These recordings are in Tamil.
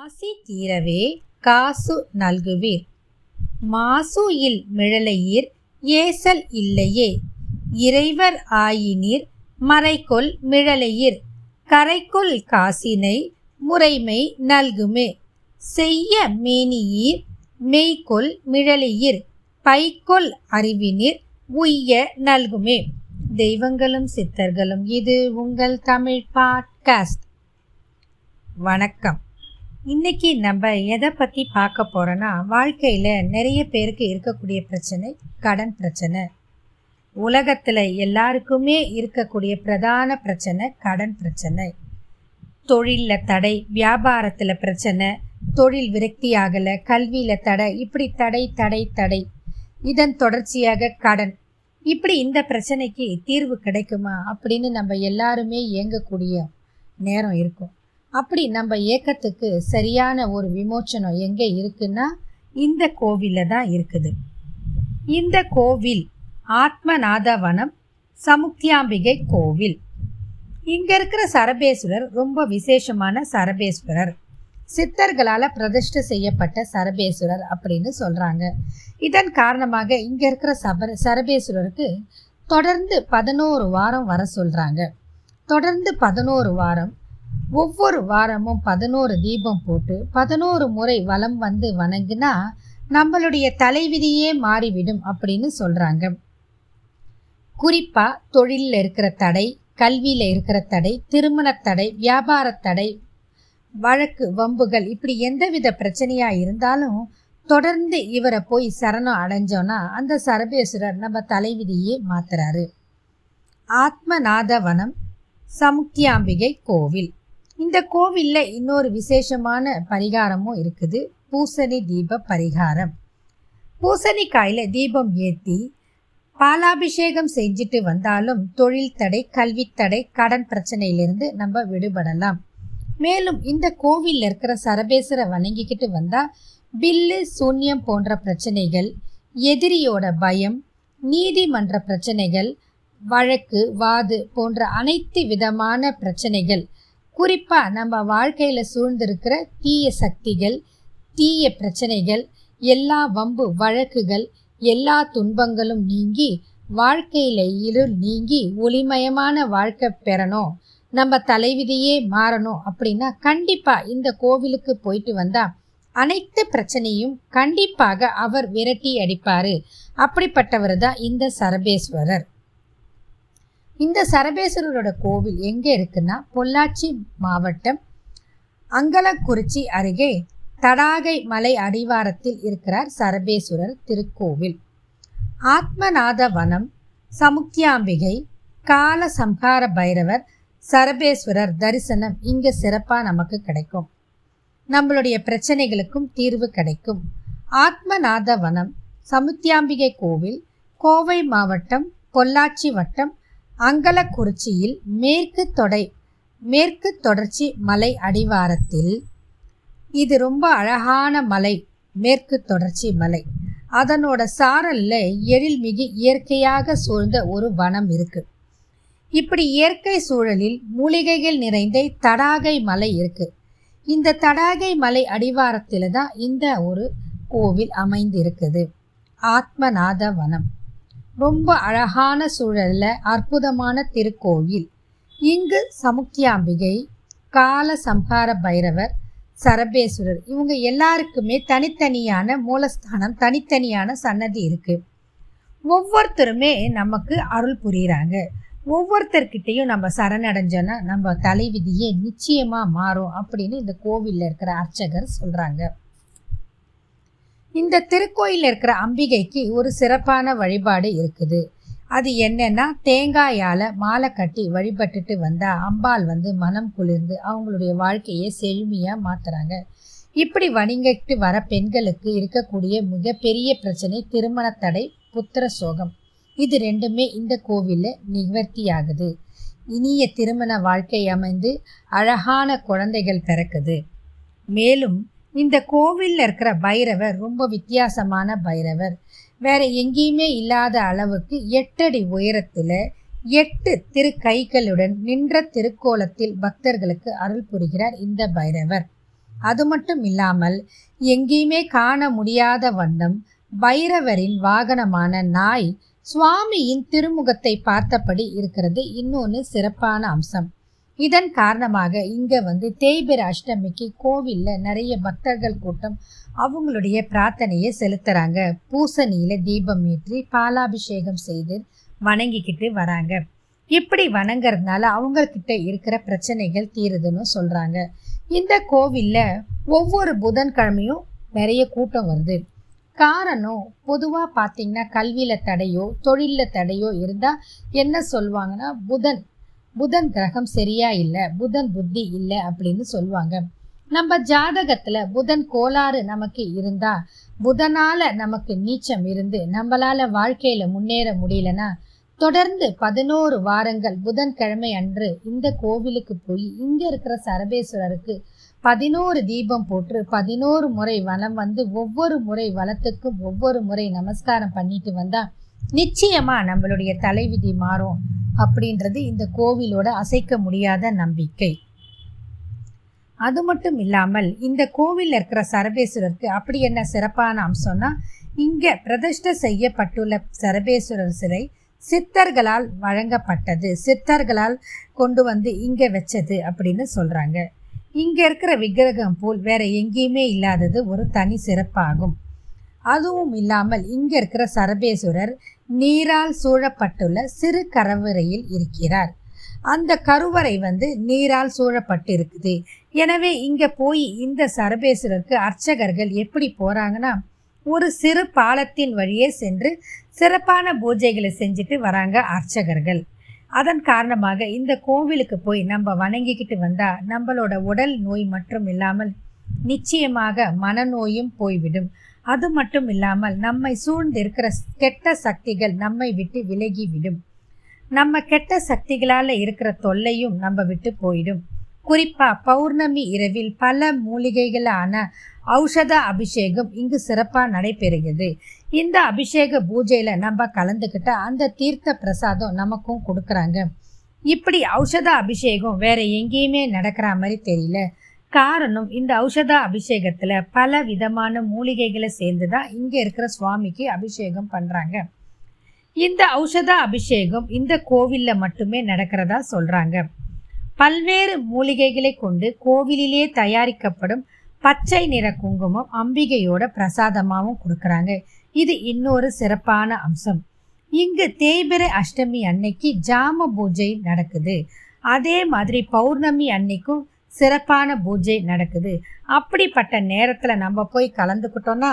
ஆசி தீரவே காசு நல்குவீர். மாசு இல் மிழலையீர் ஏசல் இல்லையே. இறைவர் ஆயினீர் மறைக்குள் மிழலையீர். கரைக்குள் காசினை முறைமை நல்குமே. செய்ய மேனியீர் மெய்க்குள் மிழலையீர். பைக்கொல் அறிவினீர் உய்ய நல்குமே. தெய்வங்களும் சித்தர்களும் இது உங்கள் தமிழ் பாட்காஸ்ட். வணக்கம். இன்னைக்கு நம்ம எதை பற்றி பார்க்க போகிறோன்னா வாழ்க்கையில் நிறைய பேருக்கு இருக்கக்கூடிய பிரச்சனை கடன் பிரச்சனை. உலகத்தில் எல்லாருக்குமே இருக்கக்கூடிய பிரதான பிரச்சனை கடன் பிரச்சனை. தொழிலில் தடை வியாபாரத்தில் பிரச்சனை தொழில் விரக்தி ஆகலை கல்வியில் தடை இப்படி தடை தடை தடை. இதன் தொடர்ச்சியாக கடன். இப்படி இந்த பிரச்சனைக்கு தீர்வு கிடைக்குமா அப்படின்னு நம்ம எல்லாருமே இயங்கக்கூடிய நேரம் இருக்கும். அப்படி நம்ம ஏக்கத்துக்கு சரியான ஒரு விமோச்சனம் எங்கே இருக்குன்னா இந்த கோவிலில் தான் இருக்குது. இந்த கோவில் ஆத்மநாதவனம் சமுக்தியாம்பிகை கோவில். இங்கே இருக்கிற சரபேஸ்வரர் ரொம்ப விசேஷமான சரபேஸ்வரர். சித்தர்களால் பிரதிஷ்டை செய்யப்பட்ட சரபேஸ்வரர் அப்படின்னு சொல்கிறாங்க இதன் காரணமாக இங்கே இருக்கிற சபர சரபேஸ்வரருக்கு தொடர்ந்து பதினோரு வாரம் வர சொல்கிறாங்க தொடர்ந்து பதினோரு வாரம் ஒவ்வொரு வாரமும் பதினோரு தீபம் போட்டு பதினோரு முறை வலம் வந்து வணங்கினா நம்மளுடைய தலைவிதியே மாறிவிடும் அப்படின்னு சொல்கிறாங்க குறிப்பாக தொழிலில் இருக்கிற தடை கல்வியில் இருக்கிற தடை திருமணத் தடை வியாபாரத் தடை வழக்கு வம்புகள் இப்படி எந்தவித பிரச்சனையாக இருந்தாலும் தொடர்ந்து இவரை போய் சரணம் அடைஞ்சோன்னா அந்த சரபேஸ்வரர் நம்ம தலைவிதியே மாத்துறாரு. ஆத்மநாதவனம் சமுக்தியாம்பிகை கோவில். இந்த கோவிலில் இன்னொரு விசேஷமான பரிகாரமும் இருக்குது. பூசணி தீப பரிகாரம். பூசணிக்காயில் தீபம் ஏற்றி பாலாபிஷேகம் செஞ்சுட்டு வந்தாலும் தொழில் தடை கல்வி தடை கடன் பிரச்சனையிலிருந்து நம்ம விடுபடலாம். மேலும் இந்த கோவிலில் இருக்கிற சரபேசரை வணங்கிக்கிட்டு வந்தால் பில்லு சூன்யம் போன்ற பிரச்சனைகள் எதிரியோட பயம் நீதிமன்ற பிரச்சனைகள் வழக்கு வாது போன்ற அனைத்து விதமான பிரச்சனைகள் குறிப்பாக நம்ம வாழ்க்கையில் சூழ்ந்திருக்கிற தீய சக்திகள் தீய பிரச்சனைகள் எல்லா வம்பு வழக்குகள் எல்லா துன்பங்களும் நீங்கி வாழ்க்கையில் இருள் நீங்கி ஒளிமயமான வாழ்க்கை பெறணும். நம்ம தலைவிதியே மாறணும் அப்படின்னா கண்டிப்பாக இந்த கோவிலுக்கு போயிட்டு வந்தால் அனைத்து பிரச்சனையும் கண்டிப்பாக அவர் விரட்டி அடிப்பார். அப்படிப்பட்டவர் தான் இந்த சரபேஸ்வரர். இந்த சரபேஸ்வரரோட கோவில் எங்கே இருக்குன்னா பொள்ளாச்சி மாவட்டம் அங்கலக்குறிச்சி அருகே தடாகை மலை அடிவாரத்தில் இருக்கிறார் சரபேஸ்வரர் திருக்கோவில். ஆத்மநாத வனம் சமுக்தியாம்பிகை கால சம்ஹார பைரவர் சரபேஸ்வரர் தரிசனம் இங்கே சிறப்பாக நமக்கு கிடைக்கும். நம்மளுடைய பிரச்சனைகளுக்கும் தீர்வு கிடைக்கும். ஆத்மநாத வனம் சமுத்தியாம்பிகை கோவில் கோவை மாவட்டம் பொள்ளாச்சி வட்டம் அங்கலக்குறிச்சியில் மேற்கு தொடை மேற்கு தொடர்ச்சி மலை அடிவாரத்தில் இது ரொம்ப அழகான மலை மேற்கு தொடர்ச்சி மலை. அதனோட சாரல்ல எழில்மிகு இயற்கையாக சூழ்ந்த ஒரு வனம் இருக்கு. இப்படி இயற்கை சூழலில் மூலிகைகள் நிறைந்த தடாகை மலை இருக்கு. இந்த தடாகை மலை அடிவாரத்தில் தான் இந்த ஒரு கோவில் அமைந்திருக்குது. ஆத்மநாத வனம். ரொம்ப அழகான சூழலில் அற்புதமான திருக்கோவில். இங்கு சமுக்கியாம்பிகை கால சம்ஹார பைரவர் சரபேஸ்வரர் இவங்க எல்லாருக்குமே தனித்தனியான மூலஸ்தானம் தனித்தனியான சன்னதி இருக்குது ஒவ்வொருத்தருமே நமக்கு அருள் புரிகிறாங்க ஒவ்வொருத்தர்கிட்டையும் நம்ம சரணடைஞ்சோன்னா நம்ம தலைவிதியே நிச்சயமாக மாறும் அப்படின்னு இந்த கோவிலில் இருக்கிற அர்ச்சகர் சொல்கிறாங்க இந்த திருக்கோயிலில் இருக்கிற அம்பிகைக்கு ஒரு சிறப்பான வழிபாடு இருக்குது. அது என்னன்னா தேங்காயால் மாலை கட்டி வழிபட்டுட்டு வந்தால் அம்பாள் வந்து மனம் குளிர்ந்து அவங்களுடைய வாழ்க்கையை செழுமையாக மாற்றுறாங்க இப்படி வணிகிட்டு வர பெண்களுக்கு இருக்கக்கூடிய மிகப்பெரிய பிரச்சனை திருமண தடை புத்திர சோகம். இது ரெண்டுமே இந்த கோவிலில் நிவர்த்தி ஆகுது இனிய திருமண வாழ்க்கை அமைந்து அழகான குழந்தைகள் பிறக்குது. மேலும் இந்த கோவிலில் இருக்கிற பைரவர் ரொம்ப வித்தியாசமான பைரவர். வேற எங்கேயுமே இல்லாத அளவுக்கு எட்டடி உயரத்தில் எட்டு திருக்கைகளுடன் நின்ற திருக்கோலத்தில் பக்தர்களுக்கு அருள் புரிகிறார் இந்த பைரவர். அது மட்டும் இல்லாமல் எங்கேயுமே காண முடியாத வண்ணம் பைரவரின் வாகனமான நாய் சுவாமியின் திருமுகத்தை பார்த்தபடி இருக்கிறது. இன்னொன்று சிறப்பான அம்சம். இதன் காரணமாக இங்கே வந்து தேய்பிர அஷ்டமிக்கு கோவிலில் நிறைய பக்தர்கள் கூட்டம் அவங்களுடைய பிரார்த்தனையை செலுத்துகிறாங்க பூசணியில் தீபம் ஏற்றி பாலாபிஷேகம் செய்து வணங்கிக்கிட்டு வராங்க. இப்படி வணங்குறதுனால அவங்கக்கிட்ட இருக்கிற பிரச்சனைகள் தீருதுன்னு சொல்கிறாங்க இந்த கோவிலில் ஒவ்வொரு புதன்கிழமையும் நிறைய கூட்டம் வருது. காரணம் பொதுவாக பார்த்தீங்கன்னா கல்வியில் தடையோ தொழிலில் தடையோ இருந்தால் என்ன சொல்லுவாங்கன்னா புதன் புதன் கிரகம் சரியா இல்லை புதன் புத்தி இல்லை அப்படின்னு சொல்லுவாங்க. நம்ம ஜாதகத்தில் புதன் கோளாறு நமக்கு இருந்தா புதனால நமக்கு நீச்சம் இருந்து நம்மளால வாழ்க்கையில முன்னேற முடியலன்னா தொடர்ந்து பதினோரு வாரங்கள் புதன்கிழமை அன்று இந்த கோவிலுக்கு போய் இங்க இருக்கிற சரபேஸ்வரருக்கு பதினோரு தீபம் போட்டு பதினோரு முறை வலம் வந்து ஒவ்வொரு முறை வளத்துக்கும் ஒவ்வொரு முறை நமஸ்காரம் பண்ணிட்டு வந்தா நிச்சயமாக நம்மளுடைய தலைவிதி மாறும் அப்படின்றது இந்த கோவிலோட அசைக்க முடியாத நம்பிக்கை. அது மட்டும் இல்லாமல் இந்த கோவிலில் இருக்கிற சரபேஸ்வரருக்கு அப்படி என்ன சிறப்பான அம்சம்னா இங்கே பிரதிஷ்டை செய்யப்பட்டுள்ள சரபேஸ்வரர் சிலை சித்தர்களால் வழங்கப்பட்டது. சித்தர்களால் கொண்டு வந்து இங்கே வச்சது அப்படின்னு சொல்கிறாங்க இங்கே இருக்கிற விக்கிரகம் போல் வேற எங்கேயுமே இல்லாதது ஒரு தனி சிறப்பாகும். அதுவும் இல்லாமல் இங்கே இருக்கிற சரபேஸ்வரர் நீரால் சூழப்பட்டுள்ள சிறு கருவறையில் இருக்கிறார். அந்த கருவறை வந்து நீரால் சூழப்பட்டு இருக்குது எனவே இங்கே போய் இந்த சரபேஸ்வரருக்கு அர்ச்சகர்கள் எப்படி போகிறாங்கன்னா ஒரு சிறு பாலத்தின் வழியே சென்று சிறப்பான பூஜைகளை செஞ்சுட்டு வராங்க அர்ச்சகர்கள். அதன் காரணமாக இந்த கோவிலுக்கு போய் நம்ம வணங்கிக்கிட்டு வந்தால் நம்மளோட உடல் நோய் மட்டும் இல்லாமல் நிச்சயமாக மனநோயும் போய்விடும். அது மட்டும் இல்லாமல் நம்மை சூழ்ந்திருக்கிற கெட்ட சக்திகள் நம்மை விட்டு விலகி விடும் நம்ம கெட்ட சக்திகளால் இருக்கிற தொல்லையும் நம்ம விட்டு போயிடும். குறிப்பாக பௌர்ணமி இரவில் பல மூலிகைகளான ஔஷத அபிஷேகம் இங்கு சிறப்பாக நடைபெறுகிறது. இந்த அபிஷேக பூஜையில் நம்ம கலந்துக்கிட்ட அந்த தீர்த்த பிரசாதம் நமக்கும் கொடுக்குறாங்க. இப்படி ஔஷத அபிஷேகம் வேற எங்கேயுமே நடக்கிற மாதிரி தெரியல. காரணம் இந்த ஔஷத அபிஷேகத்தில் பல விதமான மூலிகைகளை சேர்ந்து தான் இங்கே இருக்கிற சுவாமிக்கு அபிஷேகம் பண்ணுறாங்க இந்த ஔஷத அபிஷேகம் இந்த கோவிலில் மட்டுமே நடக்கிறதா சொல்கிறாங்க பல்வேறு மூலிகைகளை கொண்டு கோவிலிலே தயாரிக்கப்படும் பச்சை நிற குங்குமம் அம்பிகையோட பிரசாதமாகவும் கொடுக்குறாங்க. இது இன்னொரு சிறப்பான அம்சம். இங்கு தேய்பிரை அஷ்டமி அன்னைக்கு ஜாம பூஜை நடக்குது. அதே மாதிரி பௌர்ணமி அன்னைக்கும் சிறப்பான பூஜை நடக்குது. அப்படிப்பட்ட நேரத்தில் நம்ம போய் கலந்துக்கிட்டோன்னா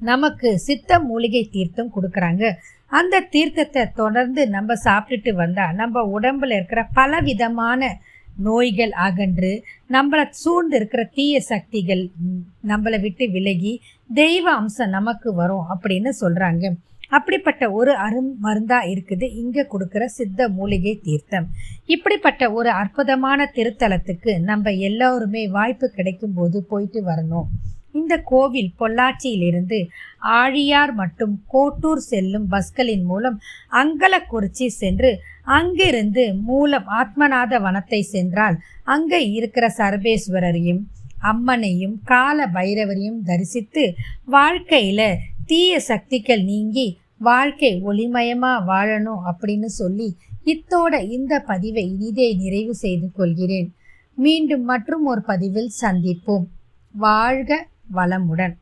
நமக்கு சித்த மூலிகை தீர்த்தம் கொடுக்குறாங்க. அந்த தீர்த்தத்தை தொடர்ந்து நம்ம சாப்பிட்டுட்டு வந்தால் நம்ம உடம்பில் இருக்கிற பல விதமான நோய்கள் அகன்று நம்மளை சூழ்ந்து இருக்கிற தீய சக்திகள் நம்மளை விட்டு விலகி தெய்வ அம்சம் நமக்கு வரும் அப்படின்னு சொல்கிறாங்க அப்படிப்பட்ட ஒரு அரும் மருந்தாக இருக்குது. இங்கே கொடுக்குற சித்த மூலிகை தீர்த்தம். இப்படிப்பட்ட ஒரு அற்புதமான திருத்தலத்துக்கு நம்ம எல்லோருமே வாய்ப்பு கிடைக்கும் போது போயிட்டு வரணும். இந்த கோவில் பொள்ளாச்சியிலிருந்து ஆழியார் மற்றும் கோட்டூர் செல்லும் பஸ்களின் மூலம் அங்கலக்குறிச்சி சென்று அங்கிருந்து மூலம் ஆத்மநாத வனத்தை சென்றால் அங்கே இருக்கிற சர்வேஸ்வரரையும் அம்மனையும் கால பைரவரையும் தரிசித்து வாழ்க்கையில் தீய சக்திகள் நீங்கி வாழ்க்கை ஒளிமயமா வாழணும் அப்படின்னு சொல்லி இத்தோட இந்த பதிவை இனிதே நிறைவு செய்து கொள்கிறேன். மீண்டும் மற்றும் ஒரு பதிவில் சந்திப்போம். வாழ்க வளமுடன்.